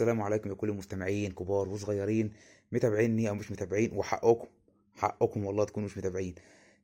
السلام عليكم يا كل المستمعين كبار وصغيرين متابعيني أو مش متابعين وحقكم حقكم والله تكونوا مش متابعين.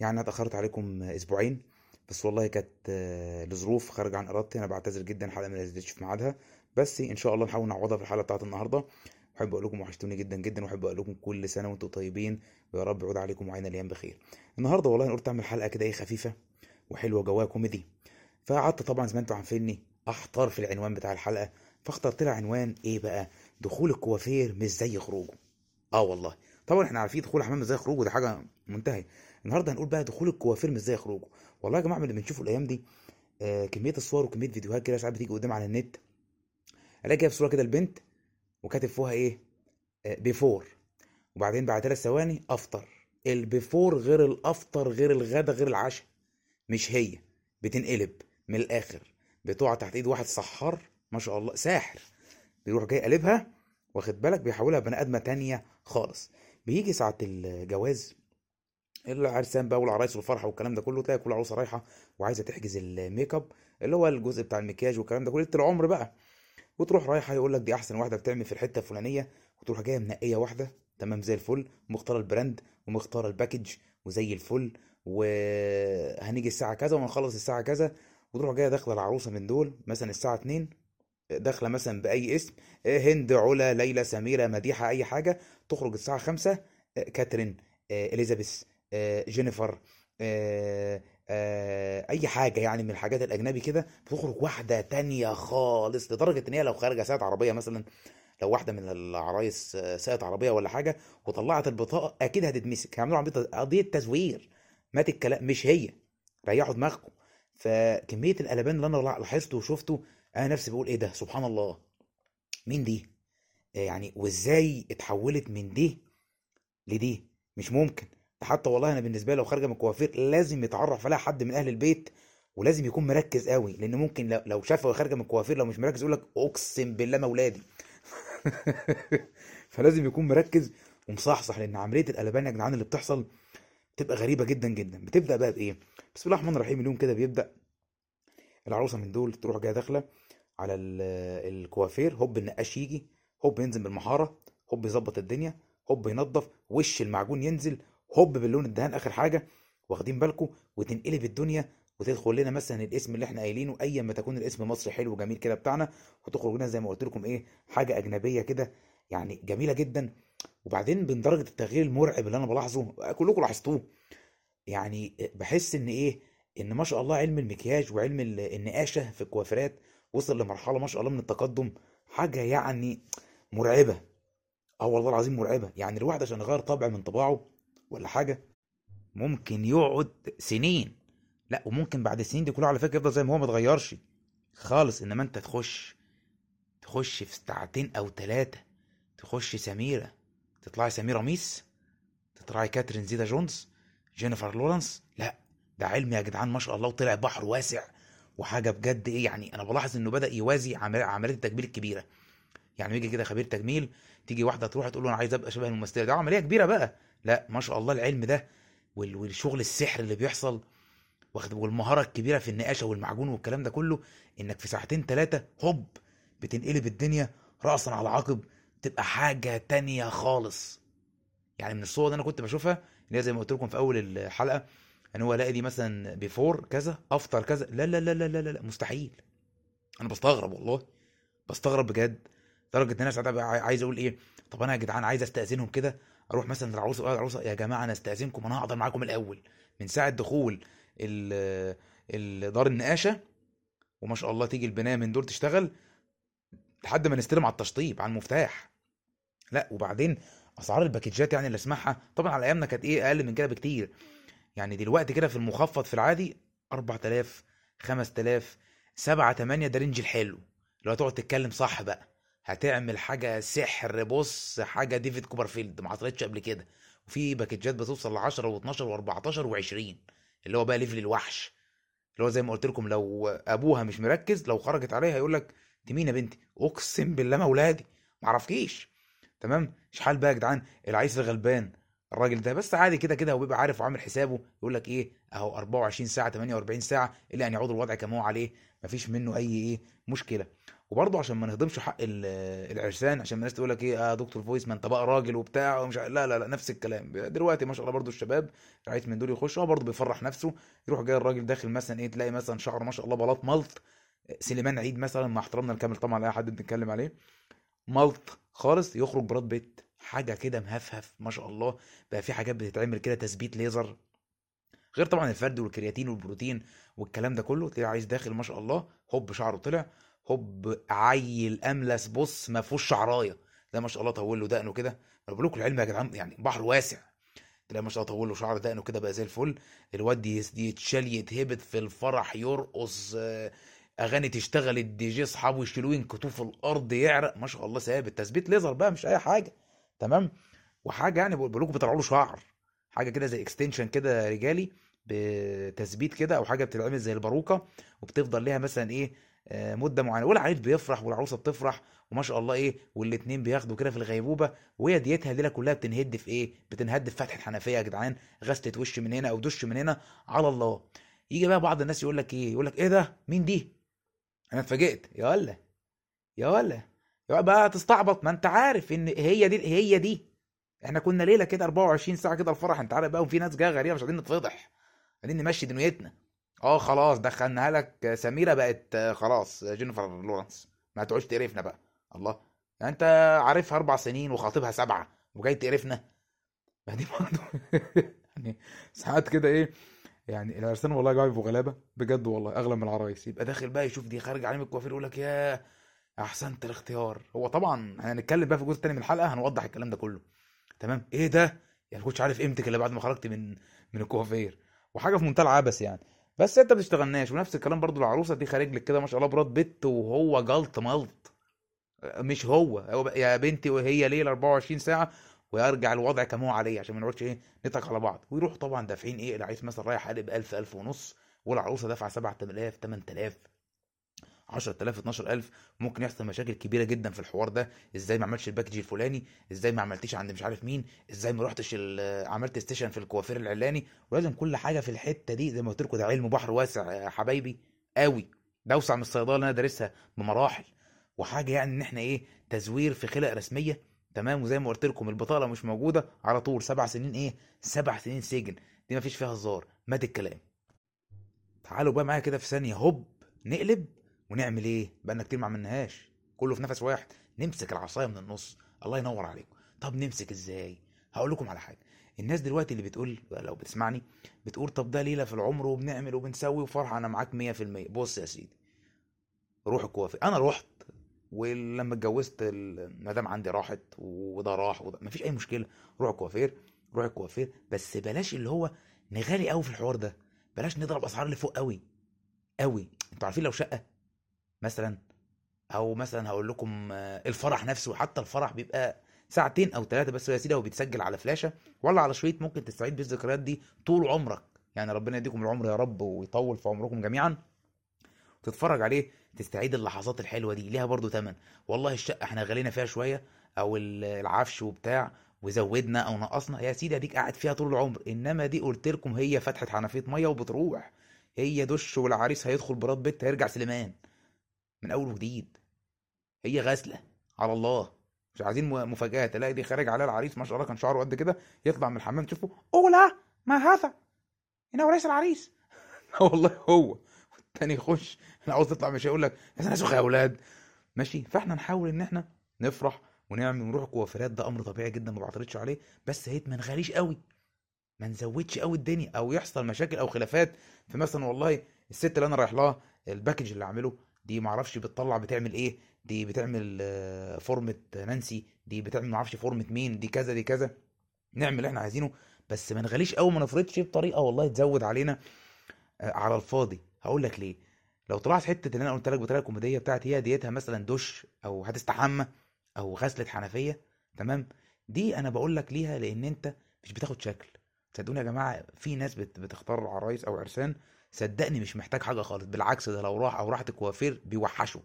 يعني أنا اتأخرت عليكم أسبوعين بس والله كانت آه، لظروف خارجه عن إرادتي. أنا بعتذر جدا الحلقة ما نزلتش في ميعادها بس إن شاء الله نحاول نعوضها في الحلقة بتاعت النهارده. واحب أقول لكم وحشتوني جدا جدا وأحب أقول لكم كل سنة وأنتم طيبين ويا رب يعود عليكم وعينا الأيام بخير. النهارده والله أنا قلت أعمل حلقة كده إيه خفيفة وحلوة جواها كوميدي. فقعدت طبعا زي ما أنتم عارفيني أحتار في العنوان بتاع الحلقة فاخترت لها عنوان إيه بقى؟ دخول الكوافير مش زي خروجه. آه والله. طبعا إحنا عارفين دخول الحمام مش زي خروجه ده حاجة منتهية. النهارده هنقول بقى دخول الكوافير مش زي خروجه. والله يا جماعة من اللي بنشوفه الأيام دي آه كمية الصور وكمية فيديوهات كده ساعات بتيجي قدام على النت. ألاقي جايب صورة كده البنت وكاتب فوقها إيه؟ آه before وبعدين بعد ثلاث ثواني after. ال before غير ال after غير الغدا غير العشاء. مش هي. بتنقلب من الآخر. بتقع تحت إيد واحد سحار ما شاء الله ساحر. بيروح جاي قلبها واخد بالك؟ بيحولها بني آدمة تانية خالص. بيجي ساعة الجواز العرسان بقى والعرايس والفرحة والكلام ده كله تلاقي كل عروسه رايحة وعايزة تحجز ال make up اللي هو الجزء بتاع المكياج والكلام ده كله العمر بقى. وتروح رايحة يقول لك دي أحسن واحدة بتعمل في الحتة الفلانية وتروح جاية منقية واحدة. تمام زي الفل. ومختاره ال brand ومختاره ال package وزي الفل. وهنيجي الساعة كذا وهنخلص الساعة كذا. وتروح جاية داخلة العروسة من دول مثلا الساعة 2 داخلة مثلا بأي اسم هند علا ليلى سميرة مديحة أي حاجة تخرج الساعة 5 كاترين إليزابيث جينيفر أي حاجة يعني من الحاجات الأجنبي كده بتخرج واحدة تانية خالص لدرجة إن هي لو خارجة سايقة عربية مثلا لو واحدة من العرايس ساقت عربية ولا حاجة وطلعت البطاقة أكيد هتتمسك. هيعملوا عمليه قضية تزوير مات الكلام مش هي ريحوا دماغكم. فكمية القلبان اللي أنا لاحظته وشفته أنا نفسي بقول إيه ده؟ سبحان الله. مين دي؟ يعني وإزاي اتحولت من دي لدي؟ مش ممكن. ده حتى والله أنا بالنسبة لي لو خارجة من الكوافير لازم يتعرف عليها حد من أهل البيت ولازم يكون مركز قوي لأن ممكن لو- شافها خارجة من الكوافير لو مش مركز يقول لك أقسم بالله ما ولادي فلازم يكون مركز ومصحصح لأن عملية القلبان يا جدعان اللي بتحصل بتبقى غريبة جدا جدا. بتبدأ بقى بإيه؟ بسم الله الرحمن الرحيم. اليوم كده بيبدأ العروسة من دول تروح جاية داخلة على ال- الكوافير هوب النقاش يجي هوب ينزل بالمحاره هوب يظبط الدنيا هوب ينظف وش المعجون ينزل هوب باللون الدهان آخر حاجة واخدين بالكم وتنقلب الدنيا وتدخل لنا مثلا الاسم اللي إحنا قايلينه ايا ما تكون الاسم مصري حلو وجميل كده بتاعنا وتخرج لنا زي ما قلت لكم إيه حاجة أجنبية كده يعني جميلة جدا. وبعدين من درجه التغيير المرعب اللي أنا بلاحظه كلكم لاحظتوه يعني بحس إن إيه إن ما شاء الله علم المكياج وعلم ال- النقاشة في الكوافيرات وصل لمرحلة ما شاء الله من التقدم حاجة يعني مرعبة. آه والله العظيم مرعبة. يعني الواحد عشان يغير طبع من طباعه ولا حاجة ممكن يقعد سنين. لا وممكن بعد السنين دي كلها على فكرة يفضل زي ما هو ما اتغيرش خالص. إنما أنت تخش تخش في ساعتين أو ثلاثة تخش سميرة تطلعي سميرة ميس تطلعي كاترين زيتا جونز جينيفر لورنس لا. ده علم يا جدعان ما شاء الله وطلع بحر واسع. وحاجة بجد إيه يعني أنا بلاحظ إنه بدأ يوازي عمل- عملية التجميل الكبيرة. يعني يجي كده خبير تجميل تيجي واحدة تروح تقول له أنا عايز أبقى شبه الممثلة دي عملية كبيرة بقى. لا ما شاء الله العلم ده وال- والشغل السحر اللي بيحصل واخد والمهارة الكبيرة في النقاشة والمعجون والكلام ده كله إنك في ساعتين ثلاثة هوب بتنقلب الدنيا راسا على عقب تبقى حاجة تانية خالص. يعني من الصور اللي أنا كنت بشوفها اللي هي زي ما قلت لكم في أول الحلقة ان هو الاقي دي مثلا بيفور كذا افطر كذا. لا لا لا لا لا لا, مستحيل. أنا بستغرب والله. بستغرب بجد. لدرجة إن أنا بقى عايز أقول إيه؟ طب أنا يا جدعان عايز أستأذنهم كده أروح مثلا للعروسه أقول للعروسه يا جماعة أنا أستأذنكم أنا هقدر معاكم الأول. من ساعة دخول دار النقاشة وما شاء الله تيجي البناية من دول تشتغل لحد ما نستلم على التشطيب على المفتاح. لا وبعدين أسعار الباكجات يعني اللي أسمعها طبعا على أيامنا كانت إيه؟ أقل من كده بكتير. يعني دلوقتي كده في المخفض في العادي 4000 5000 7 8 ده range الحلو. لو هتقعد تتكلم صح بقى هتعمل حاجة سحر بص حاجة ديفيد كوبرفيلد ما حصلتش قبل كده. وفي باكجات بتوصل ل 10 و12 و14 و20 اللي هو بقى level الوحش. اللي هو زي ما قلت لكم لو أبوها مش مركز لو خرجت عليها هيقول لك انت مين يا بنتي أقسم بالله ما أولادي ما أعرفكيش. تمام؟ إيش حال بقى يا جدعان العريس الغلبان الراجل ده. بس عادي كده كده هو بيبقى عارف وعامل حسابه. يقول لك إيه؟ أهو 24 ساعة 48 ساعة إلى أن يعود الوضع كما هو عليه. مفيش منه أي إيه؟ مشكلة. وبرضه عشان ما نهضمش حق ال- العرسان عشان الناس تقول لك إيه؟ آه دكتور فويس ما أنت بقى راجل وبتاع ومش لا لا لا نفس الكلام. دلوقتي ما شاء الله برضه الشباب عايز من دول يخش هو برضه بيفرح نفسه. يروح جاي الراجل داخل مثلا إيه؟ تلاقي مثلا شعره ما شاء الله بلاط ملط. سليمان عيد مثلا مع احترامنا الكامل طبعا لاي حد بنتكلم عليه. ملط خالص يخرج براد بيت. حاجة كده مهفهف ما شاء الله. بقى في حاجات بتتعمل كده تثبيت ليزر. غير طبعا الفرد والكيراتين والبروتين والكلام ده كله تلاقيه عايز داخل ما شاء الله. هوب شعره طلع. هوب عيل أملس بص ما فيهوش شعراية. ده ما شاء الله طول له دقنه كده. أنا بقول لكم العلم يا جدعان؟ يعني بحر واسع. تلاقي ما شاء الله طول له شعر دقنه كده بقى زي الفل. الواد يتشال يتهبد في الفرح يرقص آه، أغاني تشتغل الدي جي اصحابه يشيلوه ينكتوه في الأرض يعرق. ما شاء الله ثابت. تثبيت ليزر بقى مش أي حاجة. تمام؟ وحاجة يعني بقول لكم بيطلعوا له شعر حاجة كده زي اكستنشن كده رجالي بتثبيت كده أو حاجة بتتعمل زي الباروكة وبتفضل ليها مثلا إيه آه، مدة معينة. والعريس بيفرح والعروسة بتفرح وما شاء الله إيه والاتنين بياخدوا كده في الغيبوبة. وهي ديتها الليلة كلها بتنهد في إيه بتنهد في فتحة حنفية يا جدعان. غسله وش من هنا أو دش من هنا على الله. يجي بقى بعض الناس يقول لك إيه يقول لك إيه ده؟ مين دي؟ أنا اتفاجئت. يا ولا؟ يا ولا؟ بقى تستعبط. ما انت عارف إن هي دي هي دي. إحنا كنا ليلة كده 24 ساعة كده الفرح انت عارف بقى وفي ناس جاية غريبة مش عايزين نتفضح. عايزين نمشي دنيتنا. آه خلاص دخلناها لك. سميرة بقت خلاص جينيفر لورنس ما تقعدش تقرفنا بقى. الله. يعني انت عارفها أربع سنين وخاطبها سبعة وجاي تقرفنا. دي برضه يعني ساعات كده إيه يعني العرسان والله جاي بيبقوا غلابة. بجد والله أغلب من العرايس. يبقى داخل بقى يشوف دي خارج عليه من الكوافير يقول لك يا أحسنت الاختيار. هو طبعا هنتكلم بقى في الجزء الثاني من الحلقة هنوضح الكلام ده كله. تمام؟ إيه ده؟ يعني كنتش عارف قيمتك إلا بعد ما خرجت من من الكوافير. وحاجة في منتهى العبث يعني. بس أنت ما بتشتغلناش. ونفس الكلام برضو العروسة دي خارج لك كده ما شاء الله براد بيت وهو جلط ملط. مش هو. يا بنتي وهي ليلة 24 ساعة ويرجع الوضع كما هو عليه عشان ما نقعدش إيه نضحك على بعض. ويروحوا طبعا دافعين إيه؟ العريس مثلا رايح قالب 1000 1000 ونص والعروسة دافعة 7000 8000 10000 12000 ممكن يحصل مشاكل كبيرة جدا في الحوار ده. إزاي ما عملتش ال package الفلاني؟ إزاي ما عملتيش عند مش عارف مين؟ إزاي ما رحتش عملت session في الكوافير العلاني؟ ولازم كل حاجة في الحتة دي زي ما قلت لكم ده علم بحر واسع يا حبايبي. قوي. ده أوسع من الصيدلة اللي أنا دارسها بمراحل. وحاجة يعني إن إحنا إيه تزوير في خلق رسمية. تمام؟ وزي ما قلت لكم البطاقه مش موجودة على طول. سبع سنين إيه؟ سبع سنين سجن. دي ما فيش فيها هزار. مات الكلام. تعالوا بقى معايا كده في ثانية. هوب! نقلب. ونعمل إيه؟ بقالنا كتير ما عملناهاش. كله في نفس واحد. نمسك العصاية من النص. الله ينور عليكم. طب نمسك إزاي؟ هقول لكم على حاجة. الناس دلوقتي اللي بتقول لو بتسمعني بتقول طب ده ليلة في العمر وبنعمل وبنسوي وفرحة. أنا معاك 100% بص يا سيدي. روح الكوافير أنا رحت ولما اتجوزت المدام عندي راحت وده راح وده. مفيش أي مشكلة. روح الكوافير روح الكوافير بس بلاش اللي هو نغالي قوي في الحوار ده. بلاش نضرب أسعار اللي فوق قوي. قوي. أنتوا عارفين لو شقة مثلا أو مثلا هقول لكم آه، الفرح نفسه حتى الفرح بيبقى ساعتين أو ثلاثة بس يا سيدي هو بيتسجل على فلاشة. ولا على شريط ممكن تستعيد بيه الذكريات دي طول عمرك. يعني ربنا يديكم العمر يا رب ويطول في عمركم جميعا. تتفرج عليه تستعيد اللحظات الحلوة دي ليها برضو تمن. والله الشقة إحنا غلينا فيها شوية أو ال- العفش وبتاع وزودنا أو نقصنا. يا سيدي أديك قاعد فيها طول العمر. إنما دي قلت لكم هي فتحه حنفية مية وبتروح. هي دش والعريس هيدخل براد بيت هيرجع سليمان. من أول وجديد. هي غسله على الله. مش عايزين م- مفاجآت. تلاقي دي خارج عليها العريس ما شاء الله كان شعره قد كده يطلع من الحمام تشوفه اولا ما هذا. انه ليس العريس. والله هو. والتاني يخش. أنا عاوز تطلع مش هيقول لك يا ناس يا أولاد. ماشي. فإحنا نحاول إن إحنا نفرح ونعمل ونروح كوافيرات ده أمر طبيعي جدا ما بعترضش عليه. بس هي ما نغاليش قوي. ما نزودش قوي الدنيا أو يحصل مشاكل أو خلافات في مثلا والله الست اللي أنا رايح لها الباكج اللي اعمله دي معرفش بتطلع بتعمل إيه دي بتعمل آه، فورمة نانسي دي بتعمل معرفش فورمة مين دي كذا دي كذا. نعمل اللي إحنا عايزينه بس ما نغليش قوي ما نفرضش بطريقة والله تزود علينا آه، على الفاضي. هقول لك ليه. لو طلعت حتة اللي أنا قلت لك بطريقة كوميدية بتاعت هي ديتها مثلا دش أو هتستحمى أو غسلة حنفية تمام؟ دي أنا بقول لك ليها لأن أنت مش بتاخد شكل. صدقوني يا جماعة في ناس بت- بتختار عرايس أو عرسان صدقني مش محتاج حاجة خالص بالعكس ده لو راح أو راحت الكوافير بيوحشوا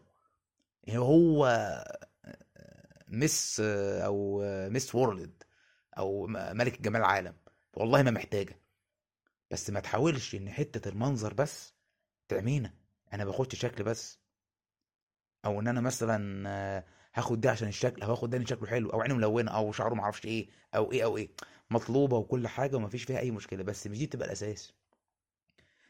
يعني هو مس أو مس وورلد أو ملك جمال العالم والله ما محتاجة. بس ما تحاولش إن حتة المنظر بس تعمينا. أنا باخدش شكل بس. أو إن أنا مثلا هاخد ده عشان الشكل أو هاخد ده شكله حلو أو عينه ملونة أو شعره معرفش إيه أو إيه أو إيه. مطلوبة وكل حاجة ومفيش فيها أي مشكلة بس مش دي تبقى الأساس.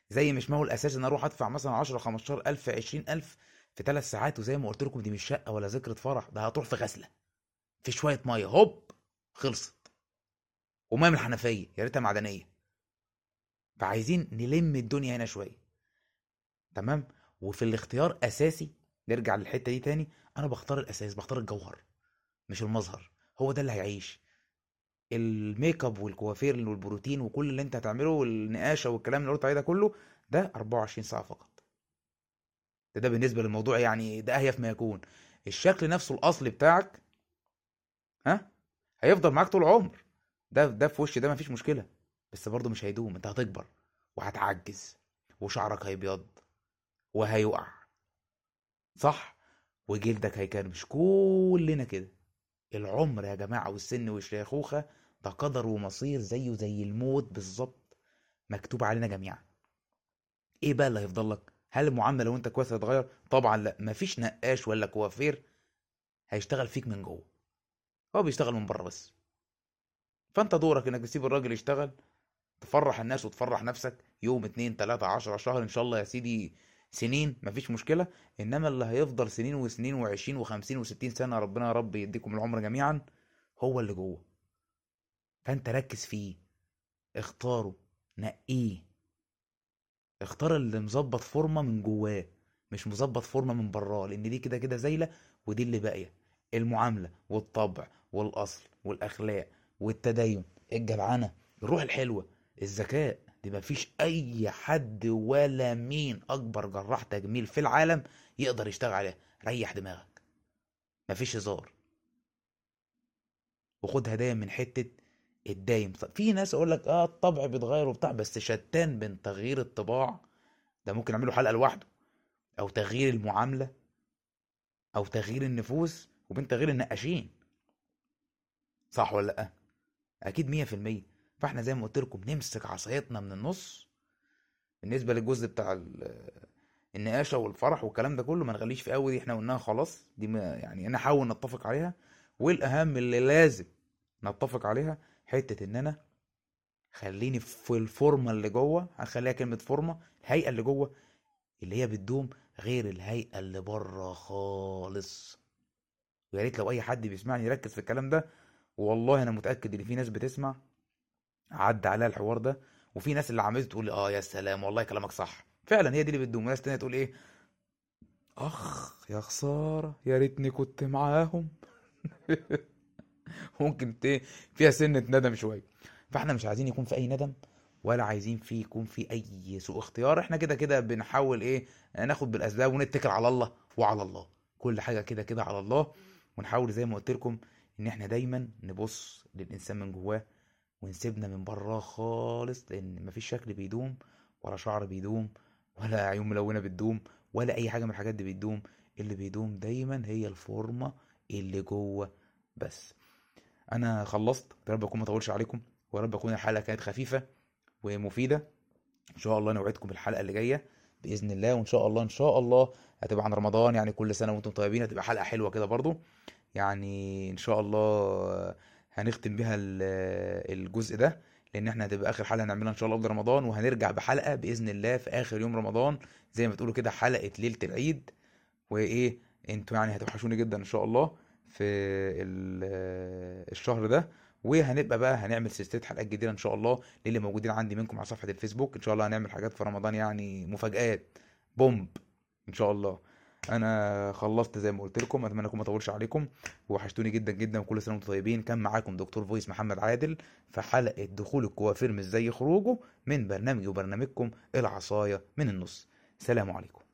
زي مش ما هو الاساس ان أروح أدفع مثلا 10 15 ألف 20 ألف في ثلاث ساعات وزي ما قلت لكم دي مش شقة ولا ذكرى فرح ده هتروح في غسلة في شوية مية هوب خلصت. ومية من الحنفية يا ريتها معدنية. فعايزين نلم الدنيا هنا شوية. تمام؟ وفي الاختيار أساسي نرجع للحتة دي تاني أنا بختار الأساس بختار الجوهر مش المظهر هو ده اللي هيعيش. الميك اب والكوافير والبروتين وكل اللي انت هتعمله والنقاشة والكلام اللي قلت عليه ده كله ده 24 ساعة فقط. ده ده بالنسبة للموضوع يعني ده اهيف ما يكون. الشكل نفسه الاصلي بتاعك ها؟ هيفضل معاك طول العمر. ده ده في وش ده مفيش مشكلة. بس برضه مش هيدوم. انت هتكبر وهتعجز وشعرك هيبيض وهيقع. صح؟ وجلدك هيكرمش. كلنا كده. العمر يا جماعة والسن والشيخوخة ده قدر ومصير زيه زي الموت بالظبط. مكتوب علينا جميعا. إيه بقى اللي هيفضل لك؟ هل المعاملة لو أنت كويس هتتغير طبعا لا. مفيش نقاش ولا كوافير هيشتغل فيك من جوه. هو بيشتغل من بره بس. فأنت دورك إنك تسيب الراجل يشتغل تفرح الناس وتفرح نفسك يوم اتنين تلاتة عشرة شهر إن شاء الله يا سيدي سنين مفيش مشكلة. إنما اللي هيفضل سنين وسنين وعشرين وخمسين وستين سنة ربنا يا رب يديكم العمر جميعا هو اللي جوه. فأنت ركز فيه اختاره نقيه. اختار اللي مظبط فورمة من جواه مش مظبط فورمة من براه لأن دي كده كده زايلة ودي اللي باقية. المعاملة والطبع والأصل والأخلاق والتدين الجدعنة الروح الحلوة الذكاء. دي مفيش أي حد ولا مين أكبر جراح تجميل في العالم يقدر يشتغل عليها ريح دماغك. مفيش هزار. وخد هدايا من حتة الدايم. في ناس أقول لك آه الطبع بيتغير وبتاع بس شتان بين تغيير الطباع ده ممكن نعمله حلقة لوحده. أو تغيير المعاملة. أو تغيير النفوس وبين تغيير النقاشين. صح ولا لأ؟ أكيد مية في المية. فاحنا زي ما قلت لكم نمسك عصايتنا من النص. بالنسبة للجزء بتاع ال- النقاشة والفرح والكلام ده كله ما نغليش في قوي دي إحنا قلناها خلاص. دي ما يعني نحاول نتفق عليها والأهم اللي لازم نتفق عليها حتة إن أنا خليني في الفورمة اللي جوه هنخليها كلمة فورمة الهيئة اللي جوه اللي هي بتدوم غير الهيئة اللي بره خالص. ويا ريت لو أي حد بيسمعني يركز في الكلام ده والله أنا متأكد إن في ناس بتسمع عدى عليها الحوار ده وفي ناس اللي عملت تقول آه يا سلام والله كلامك صح. فعلا هي دي اللي بتدوم. وناس تانية تقول إيه؟ أخ يا خسارة يا ريتني كنت معاهم. ممكن ت... فيها سنة ندم شوية. فإحنا مش عايزين يكون في أي ندم ولا عايزين فيه يكون في أي سوء اختيار. إحنا كده كده بنحاول إيه؟ ناخد بالأسباب ونتكل على الله وعلى الله. كل حاجة كده كده على الله. ونحاول زي ما قلت لكم إن إحنا دايما نبص للإنسان من جواه ونسيبنا من براه خالص لأن مفيش شكل بيدوم ولا شعر بيدوم ولا عيون ملونة بتدوم ولا أي حاجة من الحاجات دي بتدوم. اللي بيدوم دايما هي الفورمة اللي جوه بس. أنا خلصت. يا رب أكون ما اطولش عليكم ويا رب أكون الحلقة كانت خفيفة ومفيدة. إن شاء الله نوعدكم الحلقة اللي جاية بإذن الله وإن شاء الله إن شاء الله هتبقى عن رمضان. يعني كل سنة وأنتم طيبين هتبقى حلقة حلوة كده برضو. يعني إن شاء الله هنختم بيها ال- الجزء ده لأن إحنا هتبقى آخر حلقة نعملها إن شاء الله قبل رمضان وهنرجع بحلقة بإذن الله في آخر يوم رمضان زي ما تقولوا كده حلقة ليلة العيد. وإيه أنتوا يعني هتوحشوني جدا إن شاء الله في ال- الشهر ده. وهنبقى بقى هنعمل سلسلة حلقات جديدة إن شاء الله للي موجودين عندي منكم على صفحة الفيسبوك. إن شاء الله هنعمل حاجات في رمضان يعني مفاجآت boom إن شاء الله. أنا خلصت زي ما قلت لكم أتمنى أكون ما اطولش عليكم. وحشتوني جدا جدا وكل سنة وأنتم طيبين. كان معاكم دكتور voice محمد عادل في حلقة دخول الكوافير مش زي خروجه من برنامجي وبرنامجكم العصاية من النص. سلام عليكم.